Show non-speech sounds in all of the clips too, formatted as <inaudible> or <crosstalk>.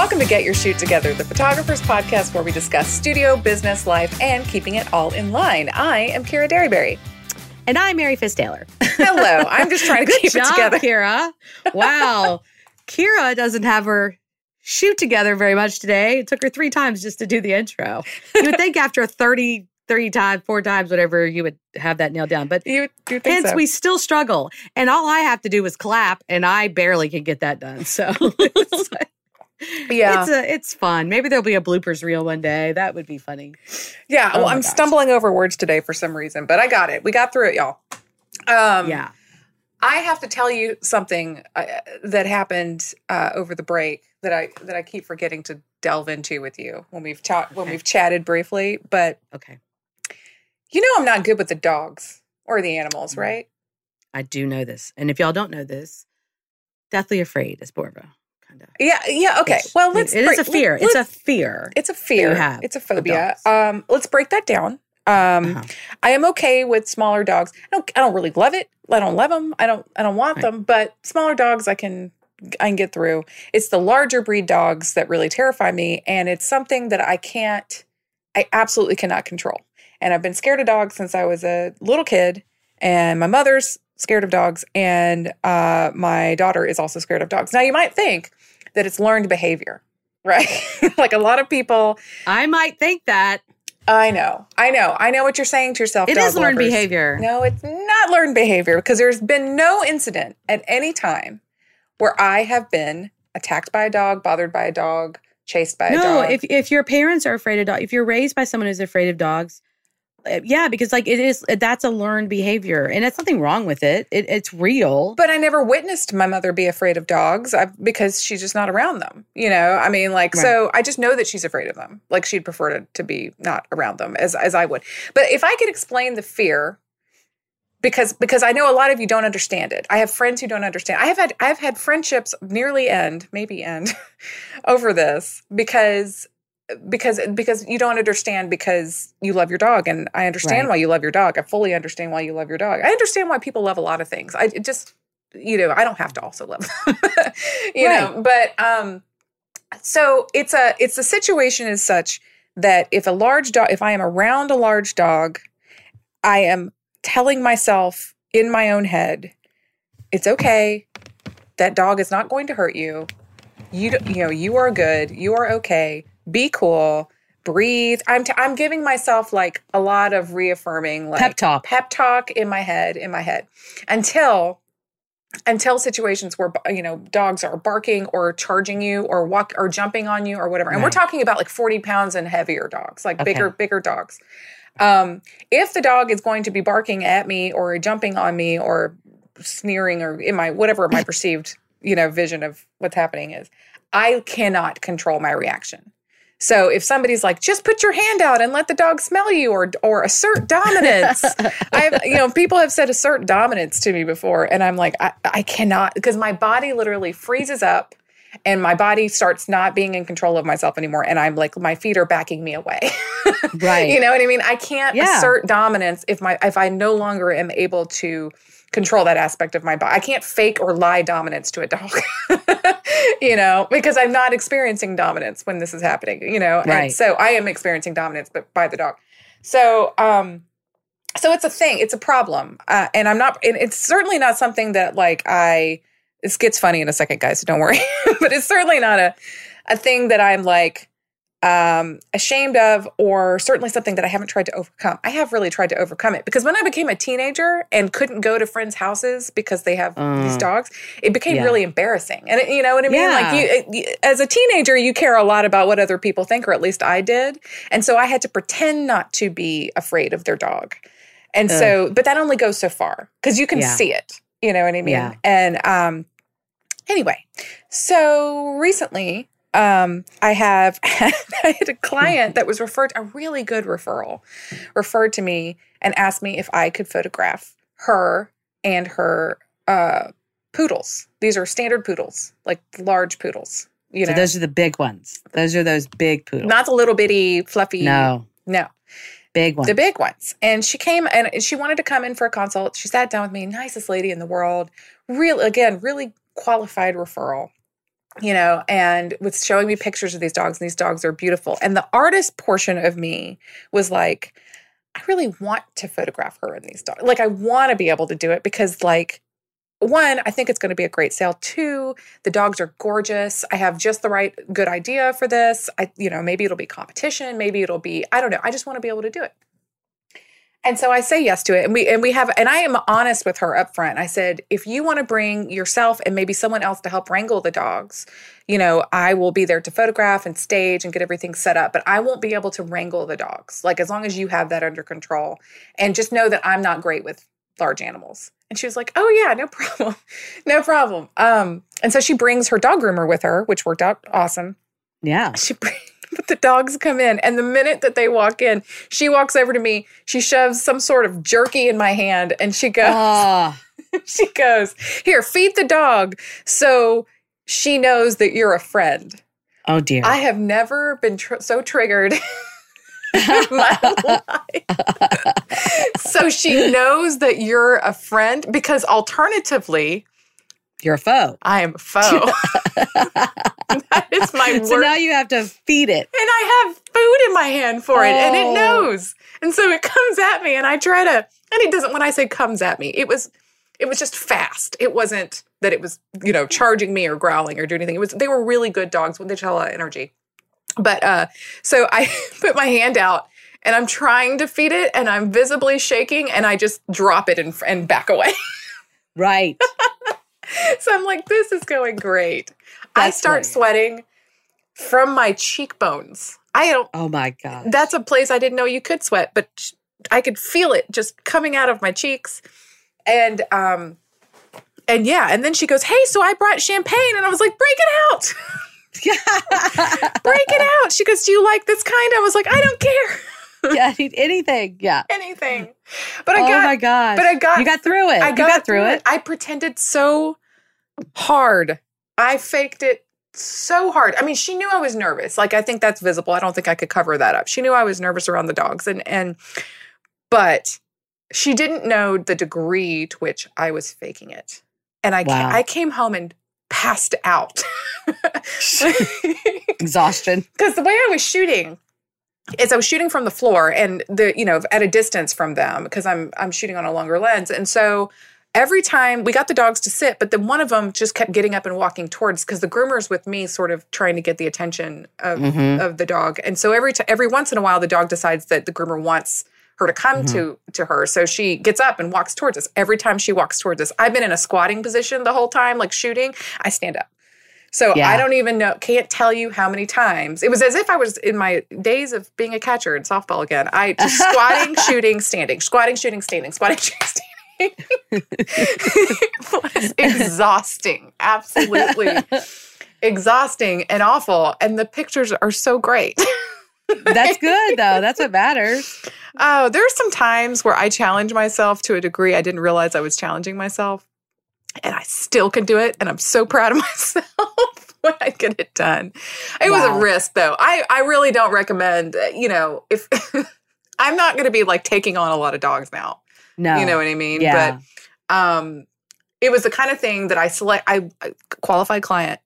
Welcome to Get Your Shoot Together, the photographer's podcast where we discuss studio, business, life, and keeping it all in line. I am Kira Derryberry. And I'm Mary Fisk Taylor. <laughs> Hello. I'm just trying to keep job, it together. Kira. Wow. <laughs> Kira doesn't have her shoot together very much today. It took her three times just to do the intro. You would think after 30, 30 times, four times, whatever, you would have that nailed down. But You, you think hence so? we still struggle. And all I have to do is clap, and I barely can get that done. So <laughs> yeah. it's, a, it's fun. Maybe there'll be a bloopers reel one day. That would be funny. yeah. oh Well, I'm gosh. stumbling over words today for some reason, but I got it. We got through it, y'all. Um, yeah. I have to tell you something uh, that happened uh, over the break that I that I keep forgetting to delve into with you when we've talked when Okay. we've chatted briefly. But Okay. you know, I'm not good with the dogs or the animals, Mm. right? I do know this. And if y'all don't know this, Deathly Afraid is Borva, kind of. Yeah, yeah. Okay. Well, let's. It is a fear. let- It's a fear. It's a fear. have It's a phobia. Um, let's break that down. Um, Uh-huh. I am okay with smaller dogs. I don't. I don't really love it. I don't love them. I don't. I don't want Right. them. But smaller dogs, I can. I can get through. It's the larger breed dogs that really terrify me, and it's something that I can't. I absolutely cannot control. And I've been scared of dogs since I was a little kid. And my mother's scared of dogs, and uh, my daughter is also scared of dogs. Now you might think that it's learned behavior, <laughs> right? like a lot of people I might think that. I know. I know. I know what you're saying to yourself. It is learned lovers. behavior. No, it's not learned behavior because there's been no incident at any time where I have been attacked by a dog, bothered by a dog, chased by a dog. No, if if your parents are afraid of dogs, if you're raised by someone who's afraid of dogs, Uh, yeah, because like it is uh, that's a learned behavior, and it's nothing wrong with it. it it's real. but I never witnessed my mother be afraid of dogs because she's just not around them. You know, I mean, like, so I just know that she's afraid of them. Like, she'd prefer to, to be not around them as, as I would. But if I could explain the fear, because because I know a lot of you don't understand it. I have friends who don't understand. I have had I've had friendships nearly end, maybe end, <laughs> over this because because because you don't understand because you love your dog and I understand Right. why you love your dog. I fully understand why you love your dog. I understand why people love a lot of things. I just you know, I don't have to also love them. <laughs> you know, but um so it's a it's the situation is such that if a large dog if I am around a large dog, I am telling myself in my own head, it's okay. That dog is not going to hurt you. You you know, you are good. You are okay. Be cool. Breathe. I'm t- I'm giving myself like a lot of reaffirming like Pep talk. pep talk in my head in my head until until situations where you know dogs are barking or charging you or walk or jumping on you or whatever and we're talking about like 40 pounds and heavier dogs like Okay. bigger bigger dogs um if the dog is going to be barking at me or jumping on me or sneering or in my whatever my <laughs> perceived you know vision of what's happening is i cannot control my reaction so if somebody's like just put your hand out and let the dog smell you or or assert dominance <laughs> I've, you know, people have said assert dominance to me before, and I'm like, I, I cannot because my body literally freezes up and my body starts not being in control of myself anymore. And I'm like, my feet are backing me away. <laughs> Right. you know what I mean? I can't Yeah. assert dominance if my if I no longer am able to control that aspect of my body. I can't fake or lie dominance to a dog. <laughs> you know, because I'm not experiencing dominance when this is happening, you know. And so I am experiencing dominance but by the dog. So um so it's a thing it's a problem uh, and i'm not and it's certainly not something that like i this gets funny in a second guys so don't worry <laughs> but it's certainly not a a thing that i'm like um ashamed of or certainly something that i haven't tried to overcome. I have really tried to overcome it because when i became a teenager and couldn't go to friends houses because they have these Uh, dogs it became yeah. really embarrassing. And it, you know what i mean? Like Yeah. you, it- you as a teenager you care a lot about what other people think or at least i did. And so i had to pretend not to be afraid of their dog. And so but that only goes so far because you can Yeah. see it. You know what i mean? And um anyway so recently um i have <laughs> i had a <laughs> client that was referred a really good referral referred to me and asked me if i could photograph her and her uh poodles these are standard poodles like large poodles you so know those are the big ones. Those are those big poodles. not the little bitty fluffy no, no big ones. the big ones. And she came and she wanted to come in for a consult. She sat down with me, nicest lady in the world, real again, really qualified referral. You know, and was showing me pictures of these dogs, and these dogs are beautiful. And the artist portion of me was like, I really want to photograph her and these dogs. Like, I want to be able to do it because, like, one, I think it's going to be a great sale. Two, the dogs are gorgeous. I have just the right good idea for this. I, you know, maybe it'll be competition. Maybe it'll be, I don't know. I just want to be able to do it. And so I say yes to it. And we and we have and I am honest with her up front. I said, if you want to bring yourself and maybe someone else to help wrangle the dogs, you know, I will be there to photograph and stage and get everything set up, but I won't be able to wrangle the dogs. Like as long as you have that under control. And just know that I'm not great with large animals. And she was like, "Oh yeah, no <laughs> problem. no problem." Um and so she brings her dog groomer with her, which worked out awesome. Yeah. She but <laughs> the dogs come in. And the minute that they walk in she walks over to me. She shoves some sort of jerky in my hand and she goes Oh, <laughs> she goes here feed the dog so she knows that you're a friend. Oh dear. i have never been tr- so triggered <laughs> in my life. So she knows that you're a friend because alternatively You're a foe. i am a foe <laughs> that is my work. <laughs> So now you have to feed it. and I have food in my hand for it, and it Oh. knows. And so it <laughs> comes at me, and I try to. And it doesn't. When I say comes at me, it was, it was just fast. It wasn't that it was, you know, charging me or growling or doing anything. It was. They were really good dogs. When They had a lot of energy. But uh, so I put my hand out. And I'm trying to feed it, and I'm visibly shaking, and I just drop it and, and back away. Right. so I'm like, this is going great. I start great. sweating from my cheekbones. I don't Oh my God. that's a place I didn't know you could sweat, but I could feel it just coming out of my cheeks. And um and yeah, and then she goes, "Hey, so I brought champagne." And I was like, "Break it out. Yeah. <laughs> Break it out." She goes, "Do you like this kind?" I was like, "I don't care. <laughs> yeah, anything. Yeah. Anything." But I oh got Oh my God. but I got you got through it. I you got through it. I pretended so hard. I faked it so hard. I mean, she knew I was nervous. Like I think that's visible. I don't think I could cover that up. She knew I was nervous around the dogs and and but she didn't know the degree to which I was faking it. And I Wow. I came home and passed out. <laughs> <laughs> Exhaustion. because the way I was shooting is I was shooting from the floor and the you know at a distance from them because I'm I'm shooting on a longer lens and so every time we got the dogs to sit but then one of them just kept getting up and walking towards because the groomer's with me sort of trying to get the attention of Mhm. of the dog and so every t- every once in a while the dog decides that the groomer wants her to come to to her so she gets up and walks towards us every time she walks towards us I've been in a squatting position the whole time like shooting I stand up so Yeah. I don't even know, can't tell you how many times. It was as if I was in my days of being a catcher in softball again. I just <laughs> squatting, shooting, standing, squatting, shooting, standing, squatting, <laughs> shooting, standing. It was exhausting, absolutely exhausting and awful. And the pictures are so great. That's good though. That's what matters. Oh, there are some times where I challenge myself to a degree I didn't realize I was challenging myself. And I still can do it. And I'm so proud of <laughs> myself when I get it done. It was a risk though. I, I really don't recommend, uh, you know, if <laughs> I'm not going to be like taking on a lot of dogs now. No. You know what I mean? Yeah. But um, it was the kind of thing that I select, I I- qualified client.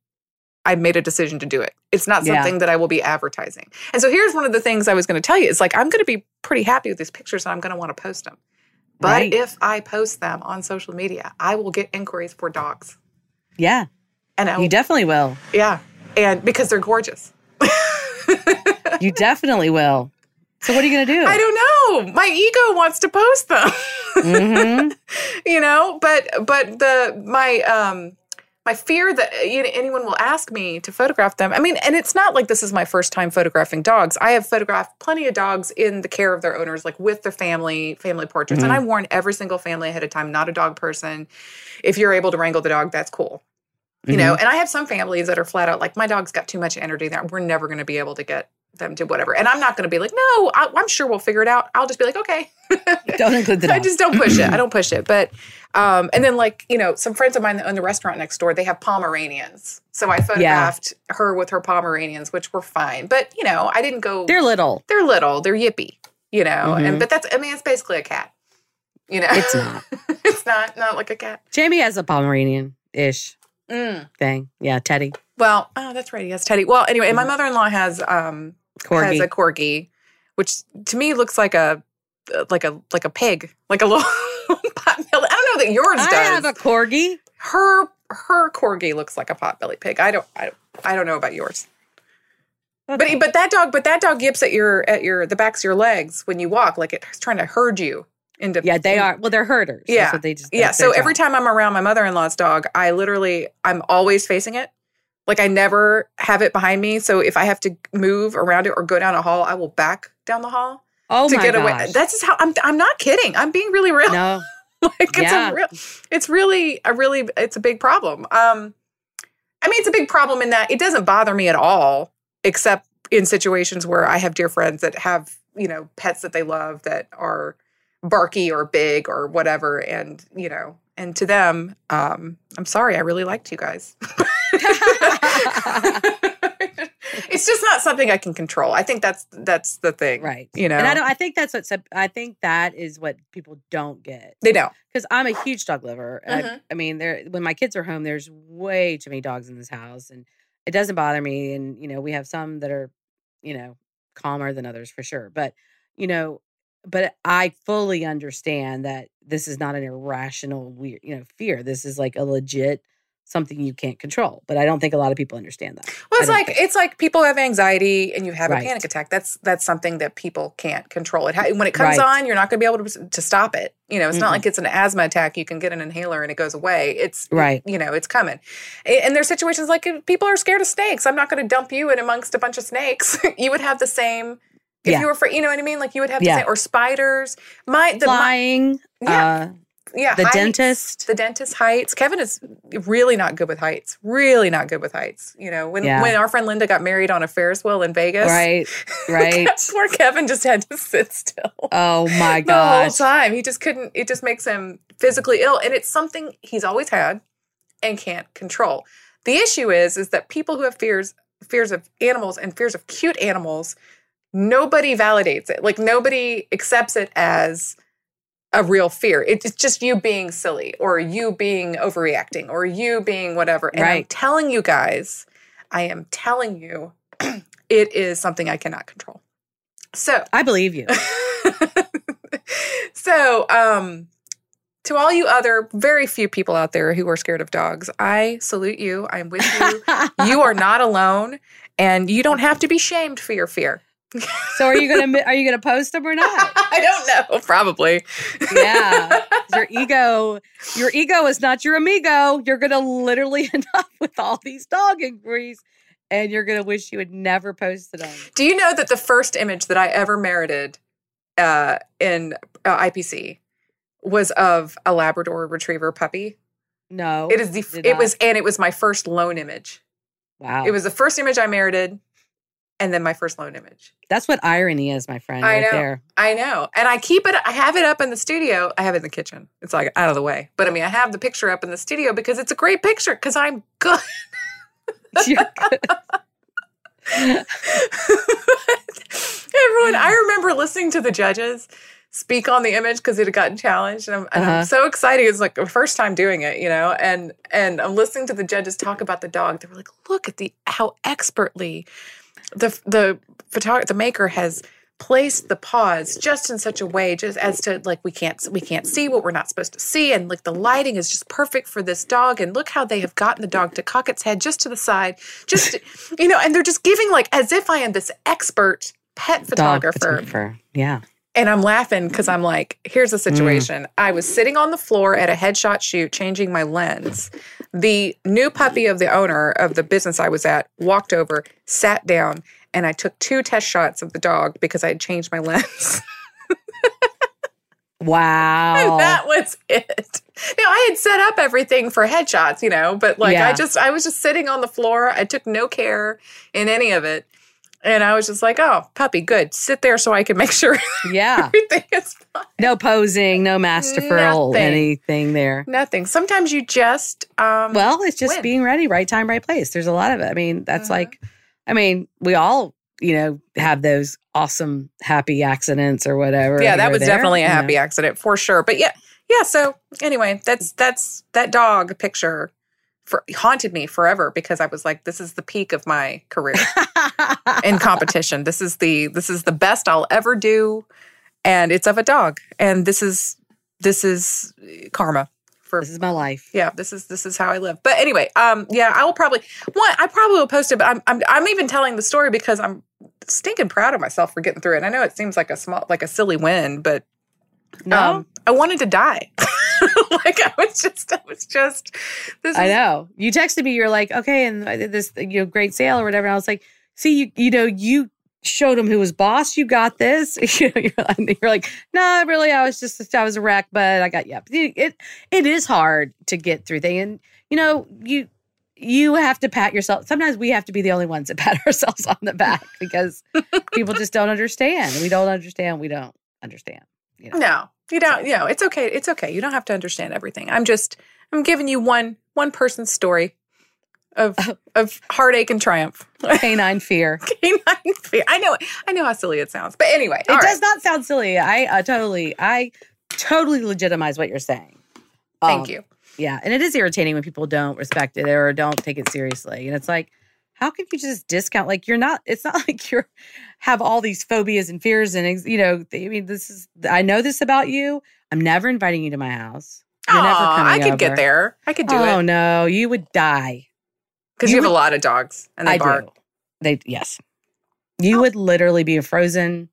I made a decision to do it. It's not Yeah. something that I will be advertising. And so here's one of the things I was going to tell you. It's like I'm going to be pretty happy with these pictures and I'm going to want to post them. But Right. if I post them on social media, I will get inquiries for dogs. yeah. And I, You definitely will. yeah, and because they're gorgeous. <laughs> You definitely will. So what are you gonna do? I don't know. My ego wants to post them. hmm <laughs> you know, but but the my um my fear that you know, anyone will ask me to photograph them. I mean, and it's not like this is my first time photographing dogs. I have photographed plenty of dogs in the care of their owners, like with their family, family portraits. And I warn every single family ahead of time, not a dog person. If you're able to wrangle the dog, that's cool. You know, and I have some families that are flat out like, my dog's got too much energy there. We're never going to be able to get them to whatever. And I'm not going to be like, no, I, I'm sure we'll figure it out. I'll just be like, okay. <laughs> Don't include the I just don't push it. I don't push it. But um, and then like you know, some friends of mine that own the restaurant next door, they have Pomeranians. So I photographed her with her Pomeranians, which were fine. But you know, I didn't go. They're little. they're little. They're yippy. You know, Mhm. and but that's I mean, it's basically a cat. You know, It's not. <laughs> it's not not like a cat. Jamie has a Pomeranian ish Mm. thing. Yeah, Teddy. Well, oh, that's right. He has Teddy. Well, anyway, my mother in law has um Corgi. has a corgi, which to me looks like a like a like a pig, like a <laughs> little pot belly. I don't know that yours I does. have a corgi. her her corgi looks like a potbelly pig. I don't I don't I don't know about yours. But Okay. but that dog but that dog yips at your at your the backs of your legs when you walk like it's trying to herd you into yeah, they are. Well, they're herders. Yeah. They just. Yeah, so every time I'm around my mother-in-law's dog, I literally I'm always facing it. Like I never have it behind me. So if I have to move around it or go down a hall, I will back down the hall oh to my get gosh. away. That's just how I'm I'm not kidding. I'm being really real. no. <laughs> like it's Yeah. a real it's really a really it's a big problem um i mean it's a big problem in that it doesn't bother me at all except in situations where i have dear friends that have you know pets that they love that are barky or big or whatever and you know and to them um i'm sorry i really liked you guys <laughs> <laughs> it's just not something i can control i think that's that's the thing right. you know And I don't. I think that's what. I think that is what people don't get they don't because I'm a huge dog lover. I, Mhm. I mean, there when my kids are home, there's way too many dogs in this house, and it doesn't bother me. And you know, we have some that are, you know, calmer than others for sure. But you know, but I fully understand that this is not an irrational, weird, you know, fear. This is like a legit something you can't control. But I don't think a lot of people understand that. Well, it's like think- it's like people have anxiety and you have Right. a panic attack. That's that's something that people can't control. It ha- when it comes Right. on, you're not going to be able to to stop it. You know, it's not Mm-mm. like it's an asthma attack. You can get an inhaler and it goes away. It's Right. You know, it's coming. And there's situations like people are scared of snakes. I'm not going to dump you in amongst a bunch of snakes. <laughs> you would have the same. If Yeah. you were for, you know what I mean? Like you would have Yeah. same, or spiders. My the my, Flying, yeah, uh, yeah, the heights. dentist. the dentist heights. Kevin is really not good with heights. Really not good with heights. You know, when Yeah. when our friend Linda got married on a Ferris wheel in Vegas, right, <laughs> right. Poor Kevin just had to sit still Oh my god, the whole time. He just couldn't. It just makes him physically ill, and it's something he's always had and can't control. The issue is, is that people who have fears fears of animals and fears of cute animals, nobody validates it. Like nobody accepts it as a real fear. It's just you being silly or you being overreacting or you being whatever. And I'm telling you guys, I am telling you, <clears throat> it is something I cannot control. So, I believe you. <laughs> so, um, to all you other very few people out there who are scared of dogs, I salute you. I'm with you. <laughs> you are not alone, and you don't have to be shamed for your fear. So are you gonna are you gonna post them or not? <laughs> I don't know. Probably. Yeah. <laughs> Your ego, your ego is not your amigo. You're gonna literally <laughs> end up with all these dog inquiries, and you're gonna wish you had never posted them. Do you know that the first image that I ever merited uh, in uh, IPC was of a Labrador Retriever puppy? No, It is the. It not. was, and it was my first loan image. wow. It was the first image I merited, and then my first loan image. That's what irony is, my friend. I right know. there. I know. And I keep it, I have it up in the studio. I have it in the kitchen. It's like out of the way. But I mean, I have the picture up in the studio because it's a great picture because I'm good. <laughs> You're good. <laughs> Everyone, I remember listening to the judges speak on the image because it had gotten challenged. And, I'm, and Uh-huh. I'm so excited. It's like the first time doing it, you know, and, and I'm listening to the judges talk about the dog. They were like, look at the, how expertly the, the photographer, the maker has placed the paws just in such a way just as to like we can't we can't see what we're not supposed to see and like the lighting is just perfect for this dog and look how they have gotten the dog to cock its head just to the side just <laughs> you know and they're just giving like as if i am this expert pet photographer photographer. Yeah. and i'm laughing because i'm like here's the mm. situation i was sitting on the floor at a headshot shoot changing my lens the new puppy of the owner of the business i was at walked over sat down and i took two test shots of the dog because i had changed my lens. <laughs> Wow. and that was it. Now i had set up everything for headshots you know but like i just i was just sitting on the floor. I took no care in any of it and i was just like oh puppy good sit there so i can make sure <laughs> yeah. everything is fine No posing, no master furl, Nothing. anything there. nothing sometimes you just um Well, it's just Win. being ready, right time, right place. There's a lot of it. I mean, that's Mhm. like, I mean, we all, you know, have those awesome happy accidents or whatever. yeah that was there, definitely a you know. happy accident for sure but yeah yeah so anyway that's that's that dog picture for haunted me forever because I was like, this is the peak of my career in competition. This is the this is the best I'll ever do, and it's of a dog. And this is this is karma for this is my life. yeah. This is this is how I live. But anyway, um, yeah, I will probably one. I probably will post it, but I'm I'm I'm even telling the story because I'm stinking proud of myself for getting through it. And I know it seems like a small like a silly win, but No, um, I wanted to die. <laughs> <laughs> like I was just, I was just. This I know. You texted me. You're like, okay, and I did this, you know, great sale or whatever. And I was like, see, you, you know, you showed him who was boss. You got this. <laughs> You know, you're, like- you're like, no, really, I was just, I was a wreck, but I got you. It, it, it is hard to get through things, and you know, you. You have to pat yourself. Sometimes we have to be the only ones that <laughs> pat ourselves on the back because people just don't understand. We don't understand. We don't understand. You know? No, you don't. You know, it's okay. It's okay. You don't have to understand everything. I'm just, I'm giving you one one person's story of <laughs> of heartache and triumph. <laughs> Canine fear. Canine fear. I know. I know how silly it sounds, but anyway, It does right. not sound silly. I uh, totally, I totally legitimize what you're saying. Thank Um, you. Yeah, and it is irritating when people don't respect it or don't take it seriously. And it's like, how can you just discount? Like you're not. It's not <laughs> like you're have all these phobias and fears and you know. I mean, this is. I know this about you. I'm never inviting you to my house. You're never coming I could over. get there. I could do oh it oh no, you would die. because you you, have would- a lot of dogs and they I bark. do. They yes, you oh. would literally be a frozen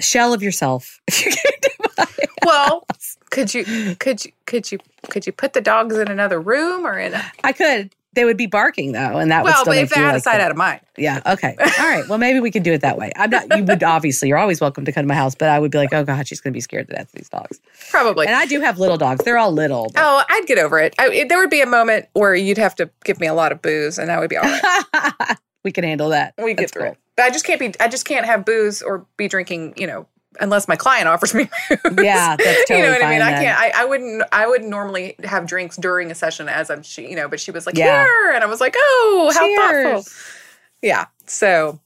shell of yourself <laughs> if you came to my Well, could you could you could you could you put the dogs in another room or in? A, I could. They would be barking though, and that would well, still but make if they're out of sight, out of mind. Yeah. Okay. All right. Well, maybe we could do it that way. I'm not. You would <laughs> obviously. You're always welcome to come to my house, but I would be like, oh god, she's going to be scared to death of these dogs. Probably. And I do have little dogs. They're all little. but- Oh, I'd get over it. I, it. There would be a moment where you'd have to give me a lot of booze, and that would be all right. <laughs> we can handle that. we get through cool. it. But I just can't be. I just can't have booze or be drinking. You know, unless my client offers me. booze. <laughs> Yeah, that's totally <laughs> you know what I mean. fine I can't. I, I wouldn't. I would normally have drinks during a session as I'm. She, you know, but she was like Yeah. here, and I was like, oh, how thoughtful. Yeah. So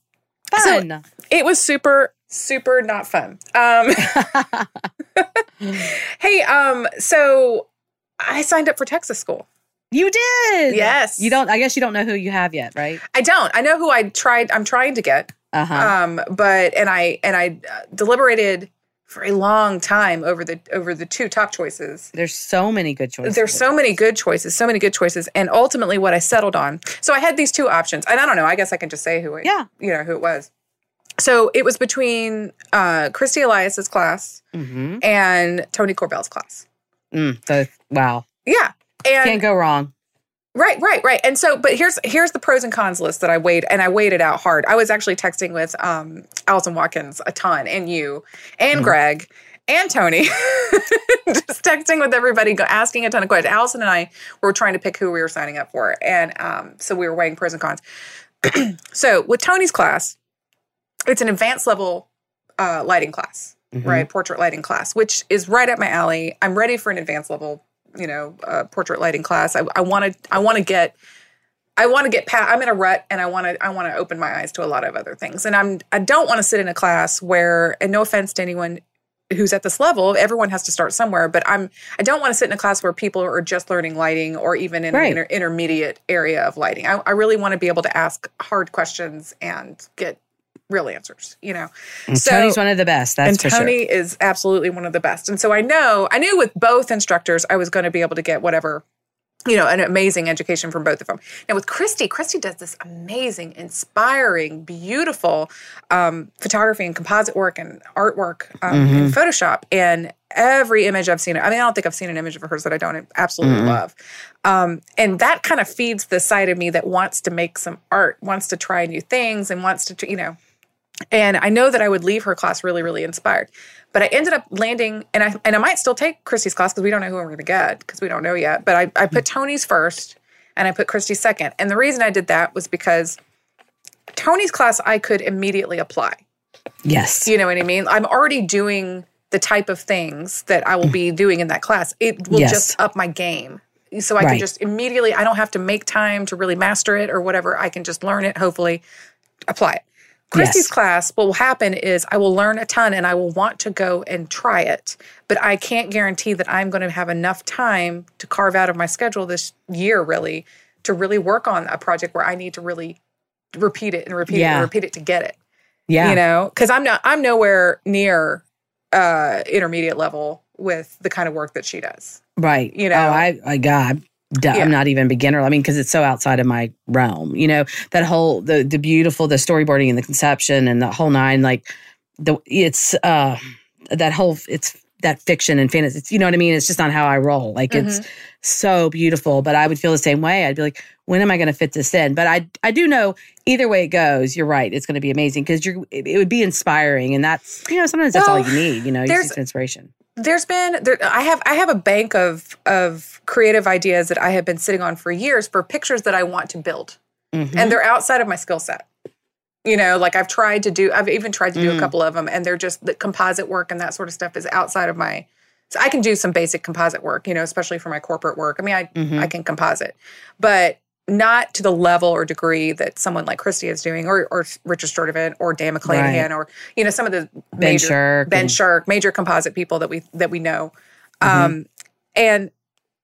Fun. it was super super not fun. Um, <laughs> hey, um, so I signed up for Texas school. you did. Yes. You don't. I guess you don't know who you have yet, right? I don't. I know who I tried. I'm trying to get. Uh huh. Um, but and I and I uh, deliberated for a long time over the over the two top choices. There's so many good choices. There's so many good choices, so many good choices, and ultimately what I settled on. So I had these two options, and I don't know. I guess I can just say who I, Yeah. you know, who it was. So it was between uh, Christy Elias's class Mm-hmm. and Tony Corbell's class. Mm, so, wow. Yeah, and Can't go wrong. Right, right, right. And so, but here's here's the pros and cons list that I weighed, and I weighed it out hard. I was actually texting with um, Allison Watkins a ton, and you, and Mhm. Greg, and Tony, <laughs> just texting with everybody, asking a ton of questions. Allison and I were trying to pick who we were signing up for, and um, so we were weighing pros and cons. <clears throat> so with Tony's class, it's an advanced level uh, lighting class, Mhm. right? Portrait lighting class, which is right up my alley. I'm ready for an advanced level, you know, uh, portrait lighting class. I want to, I want to get, I want to get past. I'm in a rut, and I want to, I want to open my eyes to a lot of other things. And I'm, I don't want to sit in a class where, and no offense to anyone who's at this level, everyone has to start somewhere. But I'm, I don't want to sit in a class where people are just learning lighting, or even in Right. an inter- intermediate area of lighting. I, I really want to be able to ask hard questions and get real answers. You know. And So- Tony's one of the best. That's and Tony sure. is absolutely one of the best. And so I know, I knew with both instructors, I was going to be able to get whatever, you know, an amazing education from both of them. Now with Christy, Christy does this amazing, inspiring, beautiful um, photography and composite work and artwork um, in Photoshop. And every image I've seen, I mean, I don't think I've seen an image of hers that I don't absolutely Mhm. love. Um, and that kind of feeds the side of me that wants to make some art, wants to try new things, and wants to, you know, and I know that I would leave her class really, really inspired. But I ended up landing, and I and I might still take Christy's class because we don't know who we're going to get because we don't know yet. But I, I put mm. Tony's first, and I put Christy second. And the reason I did that was because Tony's class I could immediately apply. Yes. You know what I mean? I'm already doing the type of things that I will be mm. doing in that class. It will Yes. just up my game. So I can just immediately, I don't have to make time to really master it or whatever. I can just learn it, hopefully apply it. Christy's Yes. class, what will happen is I will learn a ton and I will want to go and try it. But I can't guarantee that I'm going to have enough time to carve out of my schedule this year, really, to really work on a project where I need to really repeat it and repeat it and repeat it to get it. Yeah. You know, because I'm not, I'm nowhere near uh, intermediate level with the kind of work that she does. Right. You know? oh, I, I God, Yeah. I'm not even beginner. I mean, because it's so outside of my realm. You know, that whole the the beautiful the storyboarding and the conception and the whole nine. Like the it's uh that whole it's that fiction and fantasy. It's, you know what I mean? It's just not how I roll. Like it's Mm-hmm. so beautiful, but I would feel the same way. I'd be like, when am I going to fit this in? But I I do know either way it goes, you're right. It's going to be amazing because you're it, it would be inspiring, and that's you know sometimes that's all you need. You know, you there's- inspiration. There's been there i have i have a bank of of creative ideas that i have been sitting on for years for pictures that i want to build Mhm. and they're outside of my skill set you know like i've tried to do i've even tried to do Mm. a couple of them and they're just the composite work and that sort of stuff is outside of my so i can do some basic composite work you know especially for my corporate work i mean i Mhm. i can composite but not to the level or degree that someone like Christie is doing, or or Richard Sturdevant, or Dan McClanahan, or you know some of the Ben major Shirk Ben and- Shirk, major composite people that we that we know. Mm-hmm. Um, and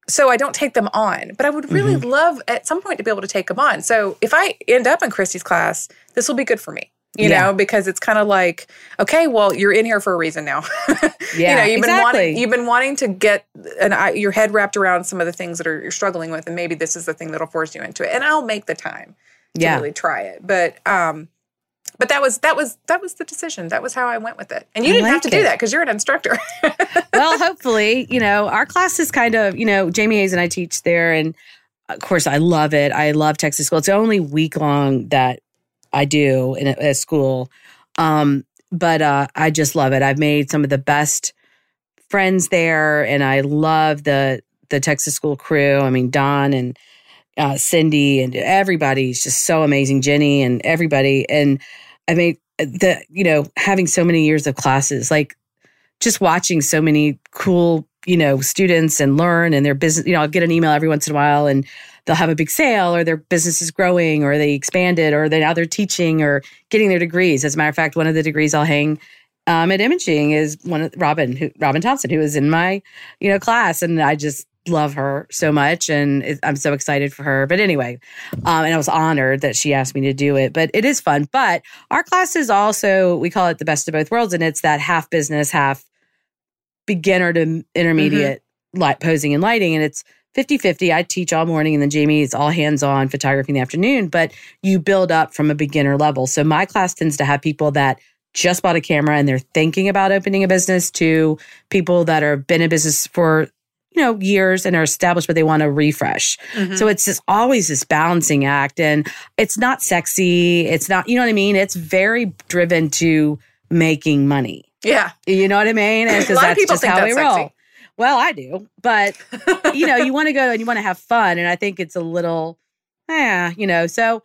so I don't take them on, but I would really Mm-hmm. love at some point to be able to take them on. So if I end up in Christie's class, this will be good for me. You Yeah. know, because it's kind of like, okay, well, you're in here for a reason now. <laughs> yeah, you know you've been exactly. wanting you've been wanting to get an eye- your head wrapped around some of the things that are you're struggling with, and maybe this is the thing that'll force you into it. And I'll make the time to Yeah. really try it. But um, but that was that was that was the decision. That was how I went with it. And you I didn't have like to do that because you're an instructor. <laughs> well, hopefully, you know, our class is kind of, you know, Jamie Hayes and I teach there. And of course, I love it. I love Texas school. It's only week long that I do in a, school. Um, but uh, I just love it. I've made some of the best friends there, and I love the the Texas school crew. I mean, Don and uh, Cindy and everybody's just so amazing. Jenny and everybody. And I mean, the you know having so many years of classes, like just watching so many cool you know students and learn and their business. You know, I'll get an email every once in a while and. They'll have a big sale, or their business is growing, or they expanded, or they now they're teaching or getting their degrees. As a matter of fact, one of the degrees I'll hang um, at imaging is one of Robin, who, Robin Thompson, who is in my, you know, class, and I just love her so much, and I'm so excited for her. But anyway, um, and I was honored that she asked me to do it. But it is fun. But our class is also we call it the best of both worlds, and it's that half business, half beginner to intermediate light posing and lighting, and it's 50 50. I teach all morning, and then Jamie is all hands on photography in the afternoon, but you build up from a beginner level. So my class tends to have people that just bought a camera and they're thinking about opening a business to people that are been in business for you know years and are established but they want to refresh Mm-hmm. so it's just always this balancing act and it's not sexy it's not you know what i mean it's very driven to making money yeah. you know what i mean and <clears throat> A because lot of that's people just how that's we roll sexy. Well i do but you know, you <laughs> want to go and you want to have fun. And I think it's a little, yeah, you know, so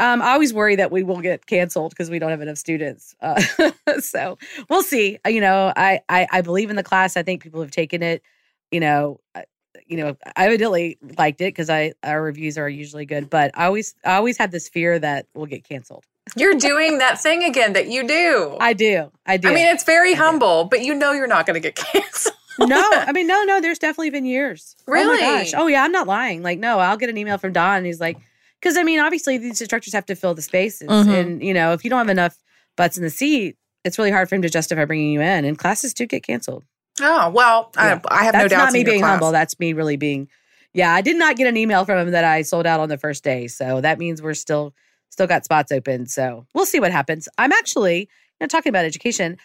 um, I always worry that we will get canceled because we don't have enough students. Uh, <laughs> so we'll see. Uh, You know, I, I I believe in the class. I think people have taken it. You know, I- you know, I evidently liked it because I our reviews are usually good. But I always I always have this fear that we'll get canceled. You're doing that thing again that you do. I do. I do. I mean, it's very do. humble, but you know you're not going to get <laughs> canceled. No, <laughs> I mean, no, no. There's definitely been years. Oh Really? my gosh. Oh yeah, I'm not lying. Like, no, I'll get an email from Don, and he's like, because I mean, obviously these instructors have to fill the spaces, Mhm. and you know, if you don't have enough butts in the seat, it's really hard for him to justify bringing you in. And classes do get canceled. Oh well, Yeah. I, I have That's no doubts not me being class. humble. That's me really being. Yeah, I did not get an email from him that I sold out on the first day, so that means we're still still got spots open. So we'll see what happens. I'm actually you know, talking about education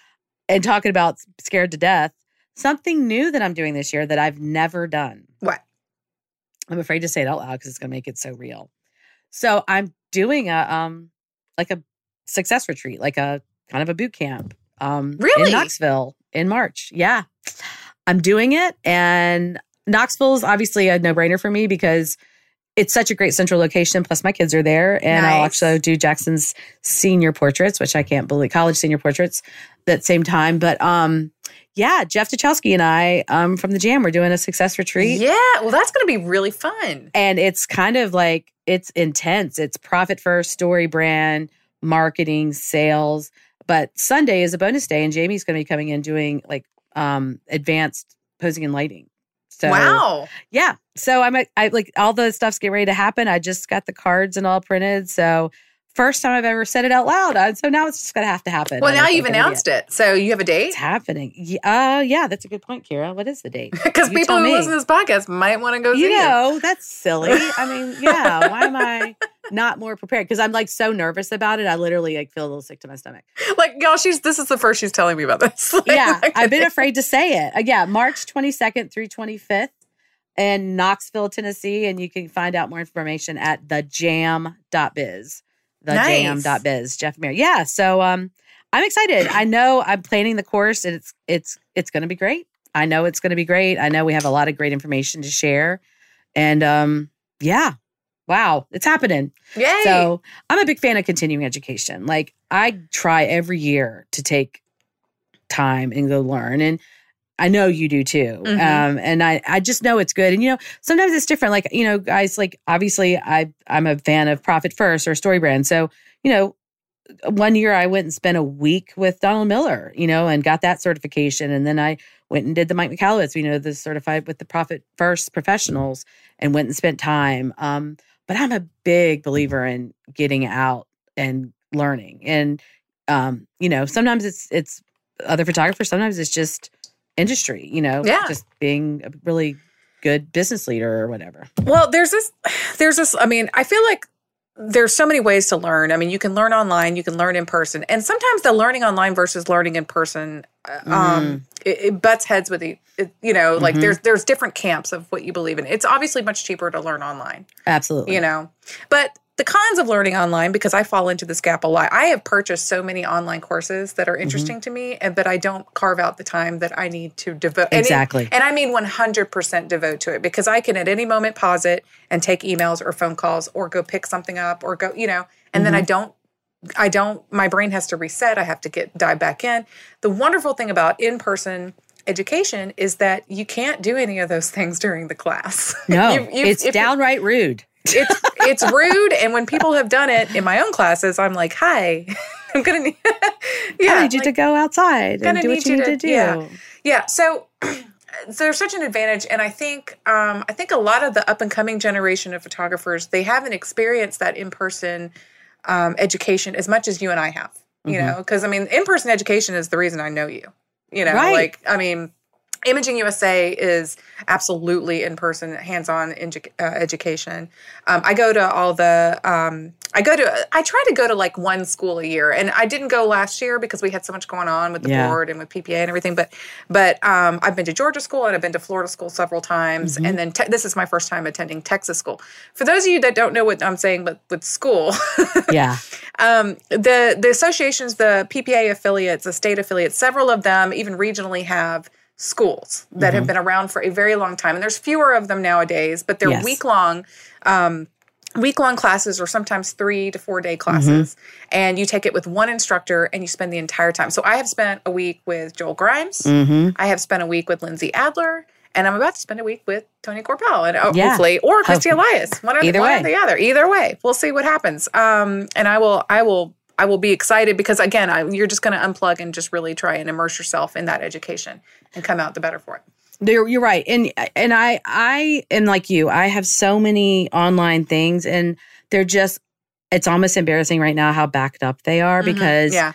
and talking about scared to death. Something new that I'm doing this year that I've never done. What? I'm afraid to say it out loud because it's going to make it so real. So I'm doing a um like a success retreat, like a kind of a boot camp. Um Really? in Knoxville in March. Yeah. I'm doing it and Knoxville's obviously a no-brainer for me because it's such a great central location. Plus, my kids are there, and I'll Nice. also do Jackson's senior portraits, which I can't believe college senior portraits that same time. But um, yeah, Jeff Tuchelski and I um from the Jam, we're doing a success retreat Yeah, well, that's going to be really fun. and it's kind of like it's intense it's profit first story brand marketing, sales. But Sunday is a bonus day, and Jamie's going to be coming in doing like um, advanced posing and lighting. So wow. yeah. So I'm I like all the stuff's getting ready to happen. I just got the cards and all printed. So first time I've ever said it out loud. Uh, So now it's just gonna have to happen. Well, now you've announced it. So you have a date? It's happening. Yeah, uh, yeah, that's a good point, Kira. What is the date? <laughs> Because people who me. listen to this podcast might want to go you. know, that's silly. I mean, yeah. Why am I <laughs> not more prepared? Because I'm like so nervous about it. I literally like feel a little sick to my stomach. Like, y'all, she's this is the first she's telling me about this. <laughs> Like, yeah, like- I've been <laughs> afraid to say it. Uh, yeah, March 22nd through 25th in Knoxville, Tennessee. And you can find out more information at thejam.biz. Nice. Thejam.biz. Jeff Mayer. Yeah. So um I'm excited. I know I'm planning the course and it's it's it's gonna be great. I know it's gonna be great. I know we have a lot of great information to share. And um yeah. Wow, it's happening. Yay. So I'm a big fan of continuing education. Like I try every year to take time and go learn. And I know you do too. Mhm. Um, and I, I just know it's good. And you know, sometimes it's different. Like, you know, guys, like obviously I I'm a fan of Profit First or Story Brand. So, you know, one year I went and spent a week with Donald Miller, you know, and got that certification. And then I went and did the Mike Michalowicz, you know, the certified with the Profit First professionals and went and spent time. Um, but I'm a big believer in getting out and learning. And um, you know, sometimes it's it's other photographers, sometimes it's just industry, you know, Yeah. just being a really good business leader or whatever. Well, there's this, <sighs> there's this. I mean, I feel like there's so many ways to learn. I mean, you can learn online, you can learn in person, and sometimes the learning online versus learning in person, uh, um, it, it butts heads with the, it you know, like Mhm. there's there's different camps of what you believe in. It's obviously much cheaper to learn online. Absolutely. you know but the cons of learning online because i fall into this gap a lot i have purchased so many online courses that are Mm-hmm. interesting to me and but i don't carve out the time that i need to devote and it- Exactly. and i mean 100% devote to it because i can at any moment pause it and take emails or phone calls or go pick something up or go you know and then i don't i don't my brain has to reset i have to get dive back in the wonderful thing about in-person education is that you can't do any of those <laughs> things during the class No, You- you- it's downright rude. It's it's rude and when people have done it in my own classes i'm like hi <laughs> i'm gonna need <laughs> yeah I need you to go outside and do what need you need to- to, do. yeah. yeah <clears throat> so there's such an advantage and i think um, i think a lot of the up and coming generation of photographers they haven't experienced that in-person um, education as much as you and i have you Mhm. know because i mean in-person education is the reason i know you you know Right. like i mean Imaging USA is absolutely in person, hands on edu- uh, education. Um, I go to all the, um, I go to, I try to go to like one school a year. And I didn't go last year because we had so much going on with the Yeah. board and with PPA and everything. But, but um, I've been to Georgia school and I've been to Florida school several times. Mm-hmm. And then te- this is my first time attending Texas school. For those of you that don't know what I'm saying, but with school, <laughs> Yeah. um, the the associations, the PPA affiliates, the state affiliates, several of them even regionally have schools that Mm-hmm. have been around for a very long time, and there's fewer of them nowadays. But they're Yes. week long. Um, week long classes or sometimes three to four day classes Mm-hmm. and you take it with one instructor and you spend the entire time so i have spent a week with joel grimes Mm-hmm. i have spent a week with lindsay adler and i'm about to spend a week with tony corbell and uh, Yeah. hopefully or christy elias one or, Either one way. or the other either way we'll see what happens um, and i will i will i will be excited because again I, you're just going to unplug and just really try and immerse yourself in that education and come out the better for it You're, you're right, and and I I am like you. I have so many online things, and they're just. It's almost embarrassing right now how backed up they are Mhm. because yeah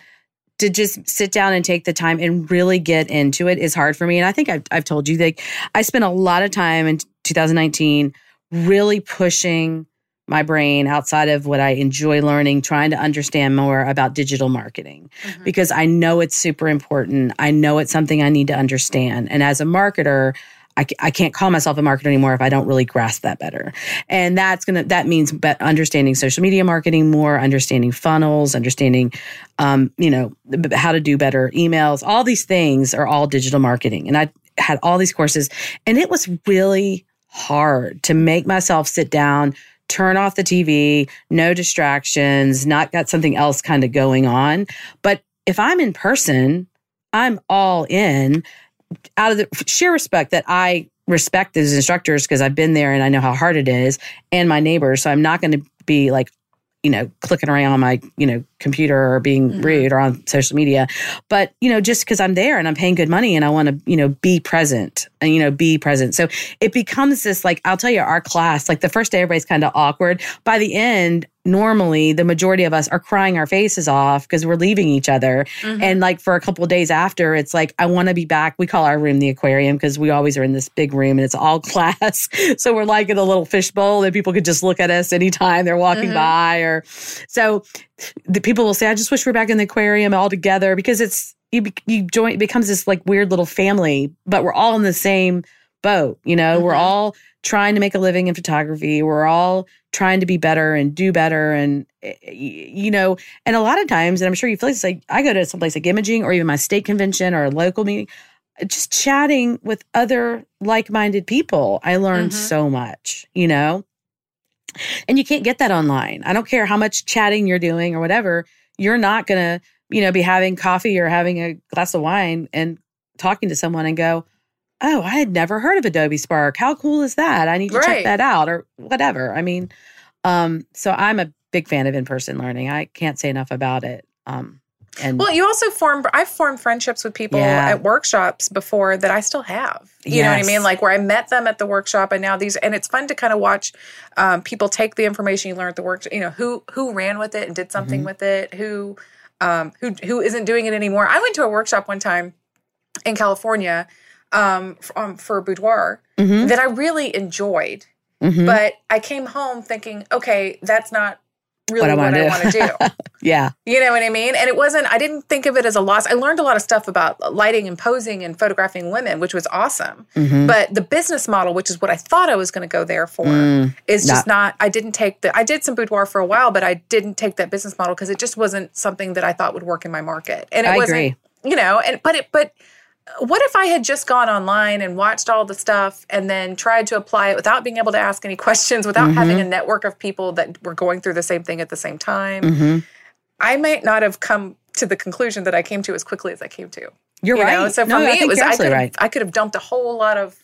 to just sit down and take the time and really get into it is hard for me. And I think I've, I've told you that I spent a lot of time in 2019 really pushing my brain outside of what I enjoy learning, trying to understand more about digital marketing Mhm. because I know it's super important. I know it's something I need to understand. And as a marketer, I, I can't call myself a marketer anymore if I don't really grasp that better. And that's going to, that means be- understanding social media marketing more, understanding funnels, understanding, um, you know, how to do better emails. All these things are all digital marketing. And I had all these courses and it was really hard to make myself sit down, turn off the TV, no distractions, not got something else kind of going on. But if I'm in person, I'm all in out of the sheer respect that I respect those instructors because I've been there and I know how hard it is and my neighbors. So I'm not going to be like, you know, clicking around on my, you know, computer or being Mhm. rude or on social media. But, you know, just because I'm there and I'm paying good money and I want to, you know, be present and, you know, be present. So it becomes this like, I'll tell you, our class, like the first day, everybody's kind of awkward. By the end, normally the majority of us are crying our faces off because we're leaving each other. Mhm. And like for a couple of days after, it's like, I want to be back. We call our room the aquarium because we always are in this big room and it's all <laughs> class. so we're like in a little fishbowl that people could just look at us anytime they're walking Mhm. by. Or so the people will say, I just wish we are back in the aquarium all together because it's, you, you join, it becomes this like weird little family, but we're all in the same boat. You know, we're Mhm. all trying to make a living in photography. We're all trying to be better and do better. And, eh, you know, and a lot of times, and I'm sure you feel this, like I go to someplace like imaging or even my state convention or a local meeting, just chatting with other like minded people. I learned Mhm. so much, you know? And you can't get that online. I don't care how much chatting you're doing or whatever, you're not going to, you know, be having coffee or having a glass of wine and talking to someone and go, Oh, I had never heard of Adobe Spark. How cool is that? I need to check that out or whatever. I mean, um, so I'm a big fan of in-person learning. I can't say enough about it. Um, and Well, you also form. I've formed friendships with people Yeah. at workshops before that I still have. You know what I mean? Like where I met them at the workshop, and now these, and it's fun to kind of watch um, people take the information you learned at the workshop. You know, who who ran with it and did something Mhm. with it. Who um, who who isn't doing it anymore. I went to a workshop one time in California um, um, for boudoir Mhm, that I really enjoyed, mhm. but I came home thinking, okay, that's not really what wanna I want to do. <laughs> yeah. You know what I mean? And it wasn't, I didn't think of it as a loss. I learned a lot of stuff about lighting and posing and photographing women, which was awesome. mhm. But the business model, which is what I thought I was going to go there for, Mm, is just not, I didn't take the, I did some boudoir for a while, but I didn't take that business model because it just wasn't something that I thought would work in my market. And it I wasn't, agree. you know, and, but it, but, what if I had just gone online and watched all the stuff and then tried to apply it without being able to ask any questions, without having a network of people that were going through the same thing at the same time? Mhm. I might not have come to the conclusion that I came to as quickly as I came to. You're you right. know? So for No, me, it was I could have right. I could have dumped a whole lot of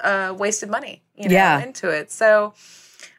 uh, wasted money, you know, Yeah. into it. So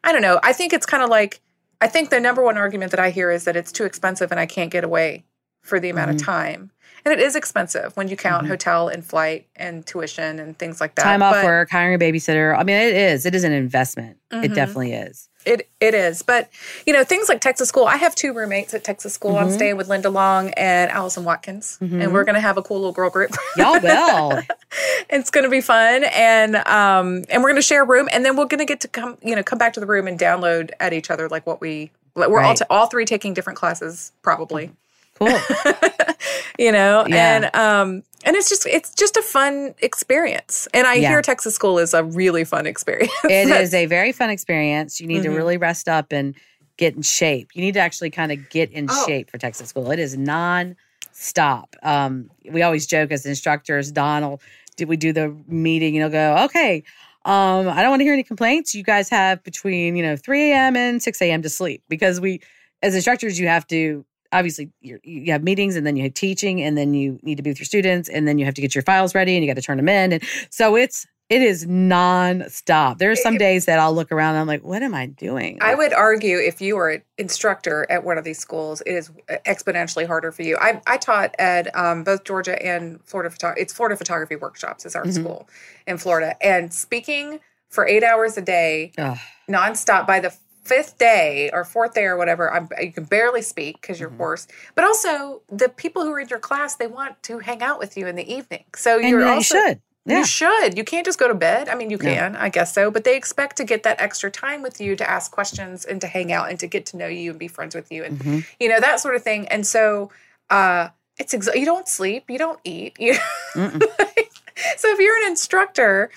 I don't know. I think it's kind of like I think the number one argument that I hear is that it's too expensive and I can't get away for the amount Mhm. of time. And it is expensive when you count Mhm. hotel and flight and tuition and things like that. Time off But work, hiring a babysitter. I mean, it is. It is an investment. It Mhm. definitely is. It it is, but you know things like Texas School. I have two roommates at Texas School. I'm Mhm. staying with Linda Long and Allison Watkins, and we're going to have a cool little girl group. <laughs> Y'all will. <laughs> it's going to be fun, and um, and we're going to share a room, and then we're going to get to come, you know, come back to the room and download at each other like what we. like, We're all Right. t- all three taking different classes, probably. Cool. <laughs> you know, Yeah. and um, and it's just it's just a fun experience, and I Yeah. hear Texas School is a really fun <laughs> experience. It is a very fun experience. You need to Mhm. really rest up and get in shape. You need to actually kind of get in Oh. shape for Texas school. It is non stop. Um, we always joke as instructors, Donald, did we do the meeting and he'll go, okay, um, I don't want to hear any complaints. You guys have between, you know, 3 a.m. and 6 a.m. to sleep because we, as instructors, you have to obviously you're, you have meetings and then you have teaching and then you need to be with your students and then you have to get your files ready and you got to turn them in. And so it's, it is non-stop. There are some days that I'll look around and I'm like, what am I doing? I would argue if you are an instructor at one of these schools, it is exponentially harder for you. I, I taught at um, both Georgia and Florida. Photo- it's Florida Photography Workshops is our Mhm. school in Florida, and speaking for eight hours a day, Ugh. nonstop. By the fifth day or fourth day or whatever, I'm, you can barely speak because you're Mhm. hoarse. But also, the people who are in your class they want to hang out with you in the evening. So and you're you also should. Yeah. you should. You can't just go to bed. I mean, you can, I guess so, but they expect to get that extra time with you to ask questions and to hang out and to get to know you and be friends with you and Mhm. you know that sort of thing. And so, uh, it's ex- you don't sleep, you don't eat. You <laughs> so if you're an instructor,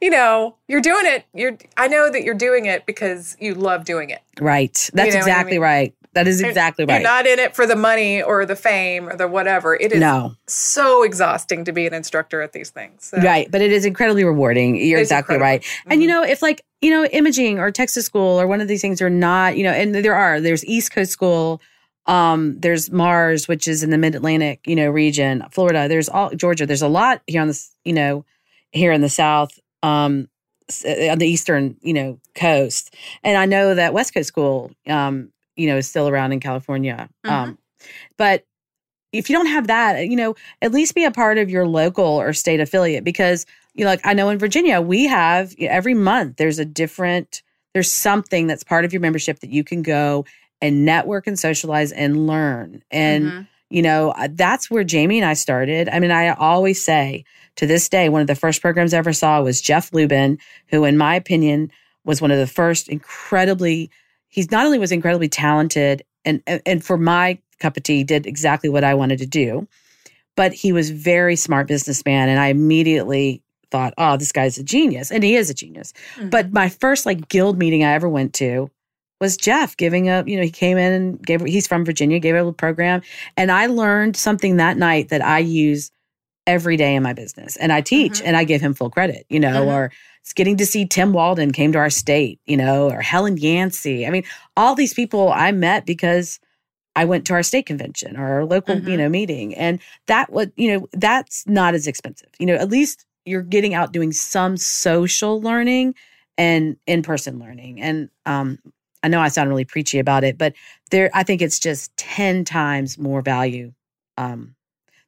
you know you're doing it. You're. I know that you're doing it because you love doing it. Right. That's know what I exactly mean? right. That is exactly right. You're not in it for the money or the fame or the whatever. It is no. so exhausting to be an instructor at these things. So. Right. But it is incredibly rewarding. You're It's exactly incredible. right. And you Mhm. know, if like, you know, imaging or Texas school or one of these things are not, you know, and there are, there's East Coast school, um, there's Mars, which is in the mid Atlantic, you know, region, Florida, there's all Georgia, there's a lot here on this, you know, here in the South, um, on the eastern, you know, coast. And I know that West Coast school, um, you know, is still around in California. Mm-hmm. Um, but if you don't have that, you know, at least be a part of your local or state affiliate because you know, like I know in Virginia, we have every month there's a different, there's something that's part of your membership that you can go and network and socialize and learn. And, mm-hmm. you know, uh, that's where Jamie and I started. I mean, I always say to this day, one of the first programs I ever saw was Jeff Lubin, who, in my opinion, was one of the first incredibly, he's not only was incredibly talented and, and for my cup of tea, did exactly what I wanted to do, but he was very smart businessman. And I immediately thought, oh, this guy's a genius. And he is a genius. Mm-hmm. But my first like guild meeting I ever went to was Jeff giving a, you know, he came in and gave, he's from Virginia, gave a little program. And I learned something that night that I use every day in my business. And I teach mm-hmm. and I give him full credit, you know, mm-hmm. or it's getting to see Tim Walden came to our state, you know, or Helen Yancey. I mean, all these people I met because I went to our state convention or our local, mm-hmm. you know, meeting. And that would, you know, that's not as expensive. You know, at least you're getting out doing some social learning and in-person learning. And um, I know I sound really preachy about it, but there I think it's just 10 times more value um,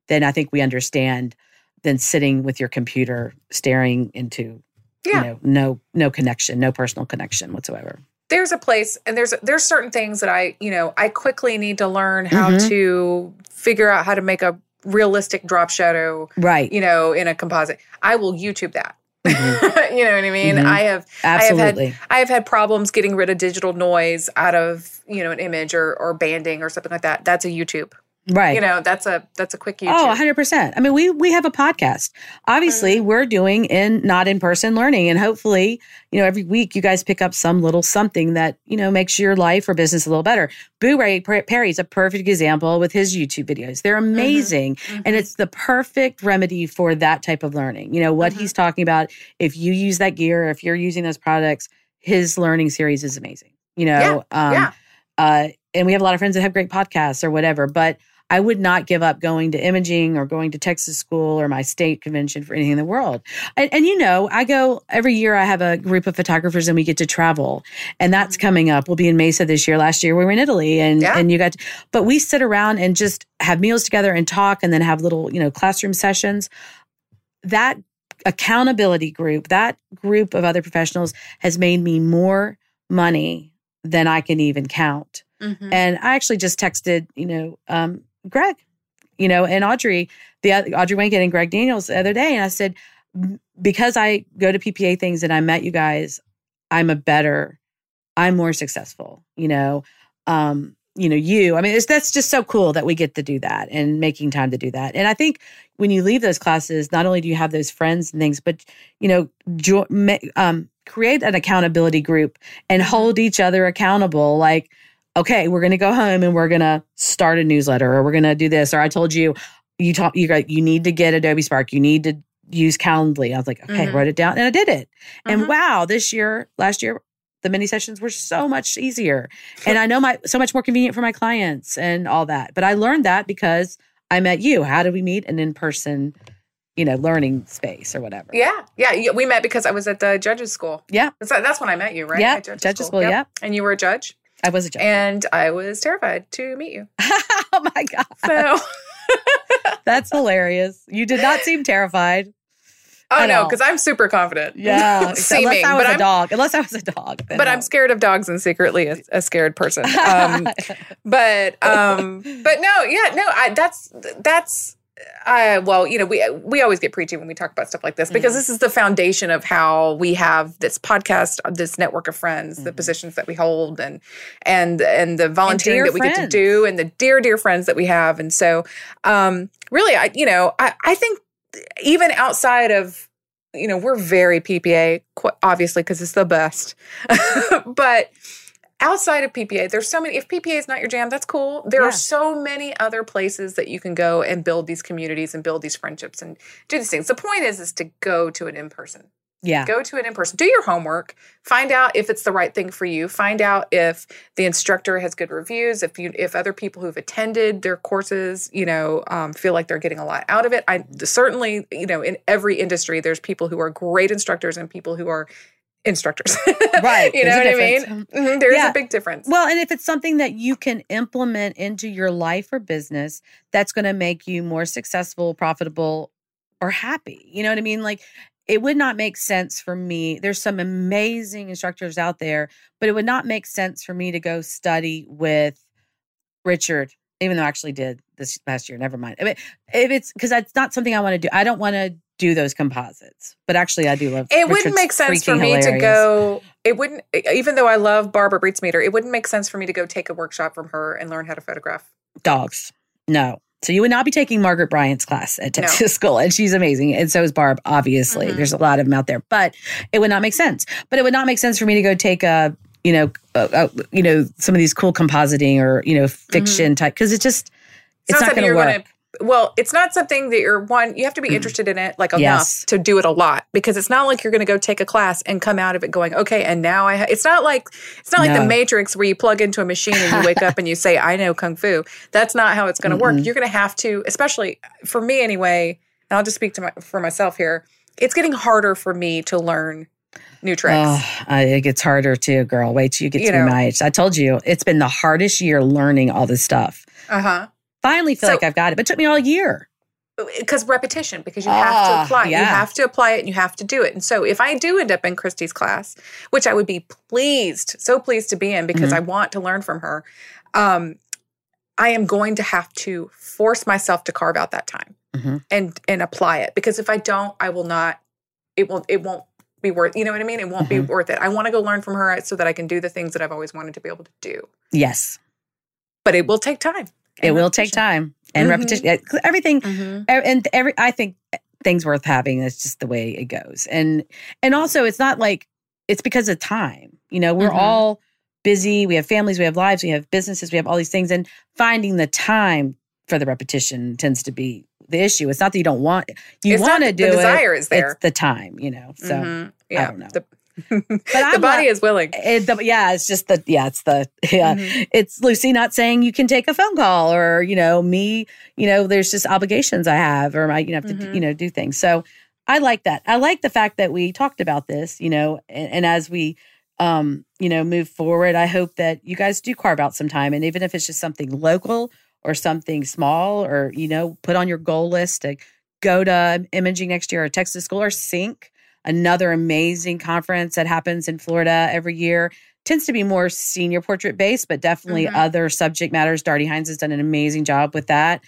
than I think we understand than sitting with your computer staring into yeah. you know no no connection, no personal connection whatsoever. There's a place and there's there's certain things that I, you know, I quickly need to learn how mm-hmm. to figure out how to make a realistic drop shadow, right? You know, in a composite. I will YouTube that. Mm-hmm. <laughs> you know what I mean? Mm-hmm. I have absolutely. I have, had, I have had problems getting rid of digital noise out of you know an image or or banding or something like that. That's a YouTube. Right. You know, that's a that's a quick YouTube. Oh, 100%. I mean, we we have a podcast. Obviously, mm-hmm. we're doing in not in person learning and hopefully, you know, every week you guys pick up some little something that, you know, makes your life or business a little better. Booray Perry is a perfect example with his YouTube videos. They're mm-hmm. amazing mm-hmm. and it's the perfect remedy for that type of learning. You know, what he's mm-hmm. talking about, if you use that gear, if you're using those products, his learning series is amazing. You know, yeah. um yeah. uh and we have a lot of friends that have great podcasts or whatever, but I would not give up going to imaging or going to Texas school or my state convention for anything in the world. And, and, you know, I go every year, I have a group of photographers and we get to travel. And that's mm-hmm. coming up. We'll be in Mesa this year. Last year we were in Italy and, yeah. and you got, to, but we sit around and just have meals together and talk and then have little, you know, classroom sessions. That accountability group, that group of other professionals has made me more money than I can even count. Mm-hmm. And I actually just texted, you know, um, Greg, you know, and Audrey, the Audrey Wancket and Greg Daniels the other day. And I said, because I go to PPA things and I met you guys, I'm a better, I'm more successful, you know. Um, you know, you. I mean, that's just so cool that we get to do that and making time to do that. And I think when you leave those classes, not only do you have those friends and things, but you know, jo- um, create an accountability group and mm-hmm. hold each other accountable. Like, okay, we're going to go home and we're going to start a newsletter or we're going to do this. Or I told you, you talk, you got, you need to get Adobe Spark. You need to use Calendly. I was like, okay, mm-hmm. wrote it down and I did it. Mm-hmm. And wow, this year, last year, the mini sessions were so much easier. and I know my, so much more convenient for my clients and all that. But I learned that because I met you. How did we meet? An in person, you know, learning space or whatever. Yeah. Yeah. We met because I was at the judges school. Yeah. So that's when I met you, right? Yeah. Judges, judges school. school yep. Yeah. And you were a judge? I was a judge. And I was terrified to meet you. <laughs> oh my God. So <laughs> <laughs> that's hilarious. You did not seem terrified. Oh no, because I'm super confident. Yeah, seeming, unless I was but a I'm, dog. Unless I was a dog, but no. I'm scared of dogs and secretly a, a scared person. Um, but um, but no, yeah, no, I, that's that's I well, you know, we we always get preachy when we talk about stuff like this because mm-hmm. this is the foundation of how we have this podcast, this network of friends, mm-hmm. the positions that we hold, and and and the volunteering and that we friends. get to do, and the dear dear friends that we have, and so um, really, I you know, I I think even outside of you know, we're very PPA, obviously because it's the best, <laughs> but outside of PPA, there's so many. If PPA is not your jam, that's cool. There yeah. are so many other places that you can go and build these communities and build these friendships and do these things. The point is, is to go to it in person. Yeah. Go to it in person. Do your homework. Find out if it's the right thing for you. Find out if the instructor has good reviews. If you, if other people who've attended their courses, you know, um, feel like they're getting a lot out of it. I certainly, you know, in every industry, there's people who are great instructors and people who are instructors. <laughs> Right. you know what I mean? difference. Mhm, There's Yeah. a big difference. Well, and if it's something that you can implement into your life or business that's going to make you more successful, profitable, or happy, you know what I mean? Like, it would not make sense for me. There's some amazing instructors out there, but it would not make sense for me to go study with Richard, even though I actually did this past year. Never mind. I mean, if it's because that's not something I want to do. I don't want to do those composites, but actually, I do love. it wouldn't make sense for me to go. It wouldn't, even though I love Barbara Breitsameter, it wouldn't make sense for me to go take a workshop from her and learn how to photograph. dogs. No. So you would not be taking Margaret Bryant's class at No. Texas <laughs> School, and she's amazing, and so is Barb. Obviously, Mhm. there's a lot of them out there, but it would not make sense. But it would not make sense for me to go take a, you know, uh, uh, you know, some of these cool compositing or you know fiction type because it just it's, not, going to work. Well, it's not something that you're one. You have to be interested in it like enough Yes. to do it a lot because it's not like you're going to go take a class and come out of it going, okay, and now I. Ha-. It's not like it's not like the Matrix where you plug into a machine and you wake up and you say, I know kung fu. That's not how it's going to work. You're going to have to, especially for me anyway. And I'll just speak to my for myself here. It's getting harder for me to learn new tricks. Oh, it gets harder too, girl. Wait till you get You to know. my age. I told you it's been the hardest year learning all this stuff. Uh huh. Finally, feel So- like I've got it, but it took me all year. because repetition because you have Ah, to apply you have to apply it and you have to do it. And so if i do end up in christy's class which i would be pleased so pleased to be in because Mhm. i want to learn from her um, i am going to have to force myself to carve out that time Mhm. and and apply it. Because if i don't i will not it won't it won't be worth you know what i mean? It won't Mhm. be worth it. I want to go learn from her so that i can do the things that i've always wanted to be able to do. Yes, but it will take time it will take time and Mhm. repetition. Everything Mhm. E- and every i think things worth having that's just the way it goes and and also it's not like it's because of time you know we're Mhm. all busy we have families we have lives we have businesses we have all these things and finding the time for the repetition tends to be the issue it's not that you don't want you want to do the it desire is there it's the time you know so Mhm. yeah don't know. the, but the I'm body not- is willing. It, the, yeah it's just the yeah it's the yeah. Mhm. it's Lucy not saying you can take a phone call or you know me you know there's just obligations I have or I you know have to Mhm. you know do things. So I like that. I like the fact that we talked about this you know and, and as we um you know move forward I hope that you guys do carve out some time. And even if it's just something local or something small or you know put on your goal list to go to imaging next year or Texas School or Sync another amazing conference that happens in Florida every year tends to be more senior portrait based, but definitely Mhm. other subject matters. Darty Hines has done an amazing job with that.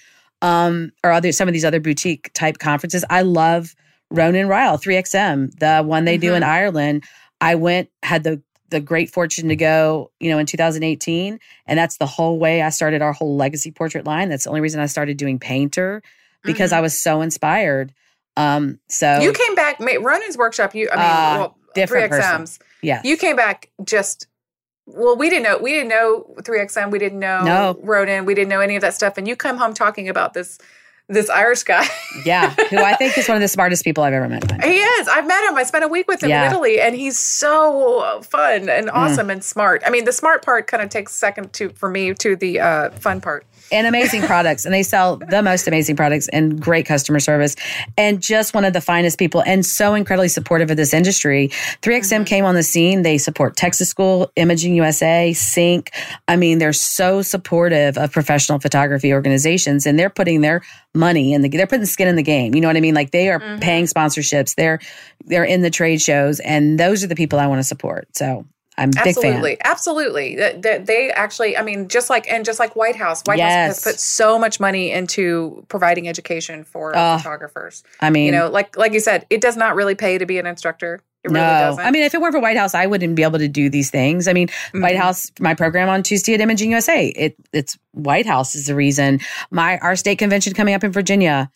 Um, or other some of these other boutique type conferences. I love Ronan Ryle, 3XM, the one they do in Ireland. I went, had the the great fortune to go, you know, in 2018. And that's the whole way I started our whole legacy portrait line. That's the only reason I started doing painter because Mhm. I was so inspired. Um, so You came back, Ronan's workshop. You, I mean, Uh, well, different three person. XMs. yeah. You came back just. Well, we didn't know. We didn't know three XM. We didn't know No. Ronan. We didn't know any of that stuff. And you come home talking about this, this Irish guy. <laughs> yeah, who I think is one of the smartest people I've ever met. in my life. he is. I've met him. I spent a week with him Yeah. Mm. in Italy, and he's so fun and awesome and smart. I mean, the smart part kind of takes second to for me to the uh, fun part. <laughs> And amazing products, and they sell the most amazing products and great customer service, and just one of the finest people, and so incredibly supportive of this industry. 3XM Mm-hmm. came on the scene. They support Texas School, Imaging USA, Sync. I mean, they're so supportive of professional photography organizations, and they're putting their money in the they're putting skin in the game. You know what I mean? Like they are Mhm. paying sponsorships. They're they're in the trade shows, and those are the people I want to support. So I'm a big fan. Absolutely, absolutely. That, that they actually, I mean, just like and just like White House, White House has put so much money into providing education for Oh, photographers. I mean, You know, like like you said, it does not really pay to be an instructor. It really no, doesn't. I mean, if it weren't for White House, I wouldn't be able to do these things. I mean, White Mhm. House, my program on Tuesday at Imaging USA, it it's White House is the reason. My our state convention coming up in Virginia.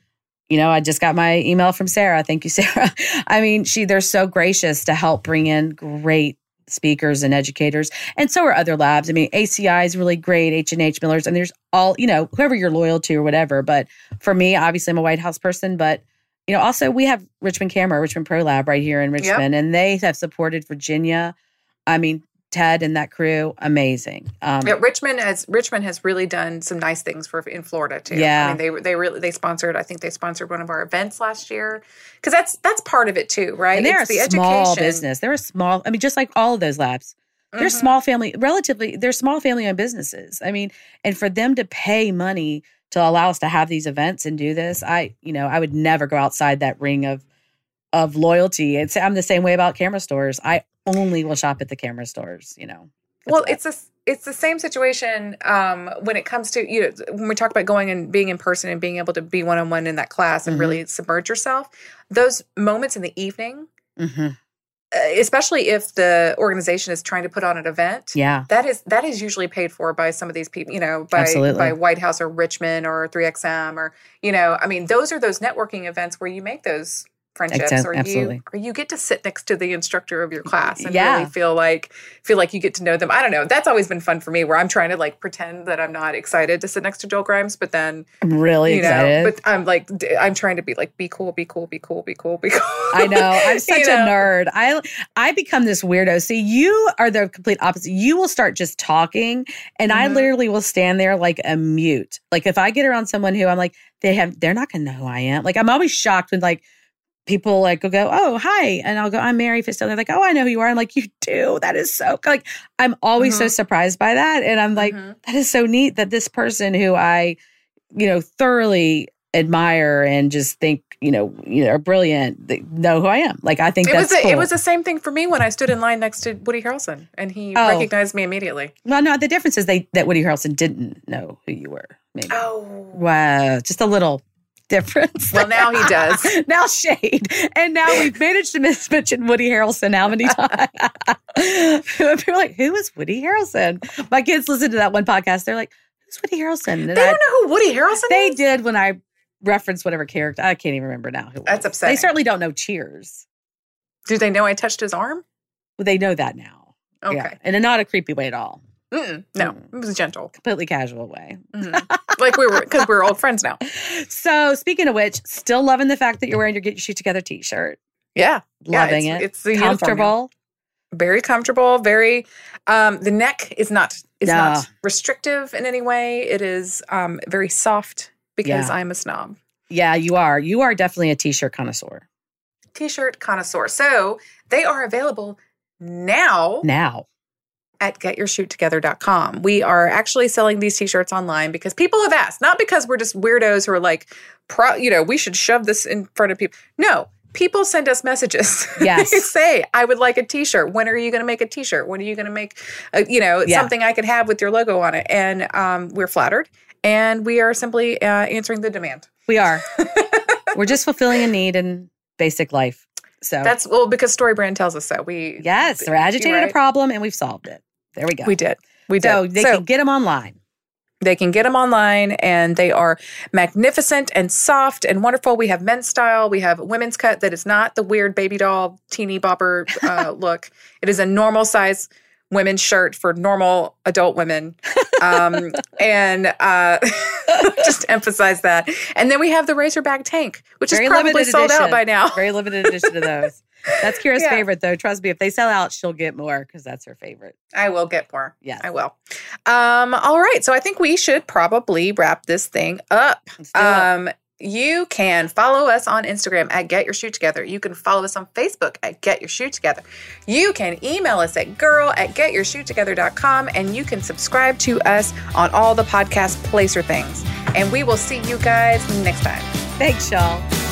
You know, I just got my email from Sarah. Thank you, <laughs> Sarah. I mean, she they're so gracious to help bring in great speakers and educators, and so are other labs. I mean, ACI is really great. H and H Millers, and there's all you know, whoever you're loyal to or whatever. But for me, obviously, I'm a White House person, but you know, also we have Richmond Camera, Richmond Pro Lab right here in Richmond, and they have supported Virginia. I mean, Ted and that crew, amazing. Um, yeah, Richmond has Richmond has really done some nice things for in Florida too. Yeah, I mean they they really they sponsored. I think they sponsored one of our events last year because that's that's part of it too, right? And they're it's a the small education. business. They're a small. I mean, just like all of those labs, they're mm-hmm. small family, relatively. They're small family owned businesses. I mean, and for them to pay money to allow us to have these events and do this, I you know I would never go outside that ring of of loyalty. It's I'm the same way about camera stores. I only will shop at the camera stores, you know. Well, it's a it's the same situation um, when it comes to you know when we talk about going and being in person and being able to be one on one in that class and mm-hmm. really submerge yourself. Those moments in the evening, mm-hmm. especially if the organization is trying to put on an event, yeah, that is that is usually paid for by some of these people, you know, by Absolutely. by White House or Richmond or 3XM or you know, I mean, those are those networking events where you make those friendships or Absolutely. you or you get to sit next to the instructor of your class and yeah. really feel like feel like you get to know them. I don't know. That's always been fun for me where I'm trying to like pretend that I'm not excited to sit next to Joel Grimes, but then I'm really you excited. Know, but I'm like I'm trying to be like be cool, be cool, be cool, be cool, be <laughs> cool. I know. I'm <laughs> such a know? nerd. I I become this weirdo. See, you are the complete opposite. You will start just talking and mm-hmm. I literally will stand there like a mute. Like if I get around someone who I'm like they have they're not going to know who I am. Like I'm always shocked when like people like will go, Oh, hi. And I'll go, I'm Mary Fisk Taylor. They're like, Oh, I know who you are. I'm like, You do. That is so like I'm always mm-hmm. so surprised by that. And I'm like, mm-hmm. that is so neat that this person who I, you know, thoroughly admire and just think, you know, you know, are brilliant, they know who I am. Like I think it was a, cool. it was the same thing for me when I stood in line next to Woody Harrelson and he oh. recognized me immediately. Well, no, the difference is they that Woody Harrelson didn't know who you were. Maybe. Oh. Wow. Just a little difference. Well, now he does. <laughs> now shade. And now we've managed to miss <laughs> mention Woody Harrelson how many times? <laughs> People are like, who is Woody Harrelson? My kids listen to that one podcast. They're like, who's Woody Harrelson? And they don't know who Woody Harrelson is. they is? did when I referenced whatever character. I can't even remember now who That's upsetting. They certainly don't know Cheers. Do they know I touched his arm? Well, they know that now. Okay. Yeah. In not a creepy way at all. Mm-mm, no, mm. it was gentle, completely casual way. Mm-hmm. like we were because we are old friends now. <laughs> So speaking of which, still loving the fact that you're wearing your Get Your Shoot Together T-shirt. Yeah, loving yeah, it's, it. It's comfortable, very comfortable. Very. Um, the neck is not is no. not restrictive in any way. It is um, very soft because yeah. I'm a snob. Yeah, you are. You are definitely a T-shirt connoisseur. T-shirt connoisseur. So they are available now. Now at getyourshoottogether.com. We are actually selling these t-shirts online because people have asked, not because we're just weirdos who are like, pro, you know, we should shove this in front of people. No, people send us messages. Yes. <laughs> they say, I would like a t-shirt. When are you going to make a t-shirt? When are you going to make, a, you know, yeah. something I could have with your logo on it? And um, we're flattered. And we are simply uh, answering the demand. We are. <laughs> we're just fulfilling a need in basic life. So that's well because StoryBrand tells us so. We yes, we're agitated right. a problem and we've solved it. There we go. We did. We did. So they so, can get them online. They can get them online and they are magnificent and soft and wonderful. We have men's style. We have women's cut that is not the weird baby doll, teeny bopper uh, <laughs> look. It is a normal size women's shirt for normal adult women. Um, <laughs> and uh, <laughs> just emphasize that. And then we have the racerback tank, which Very is probably sold edition. out by now. Very limited edition of those. That's Kira's yeah. favorite, though. Trust me, if they sell out, she'll get more because that's her favorite. I will get more. Yeah, I will. Um, all right, so I think we should probably wrap this thing up. Um, you can follow us on Instagram at Get Your Shoot Together. You can follow us on Facebook at Get Your Shoot Together. You can email us at girl at getyourshoottogether.com and you can subscribe to us on all the podcast placer things. And we will see you guys next time. Thanks, y'all.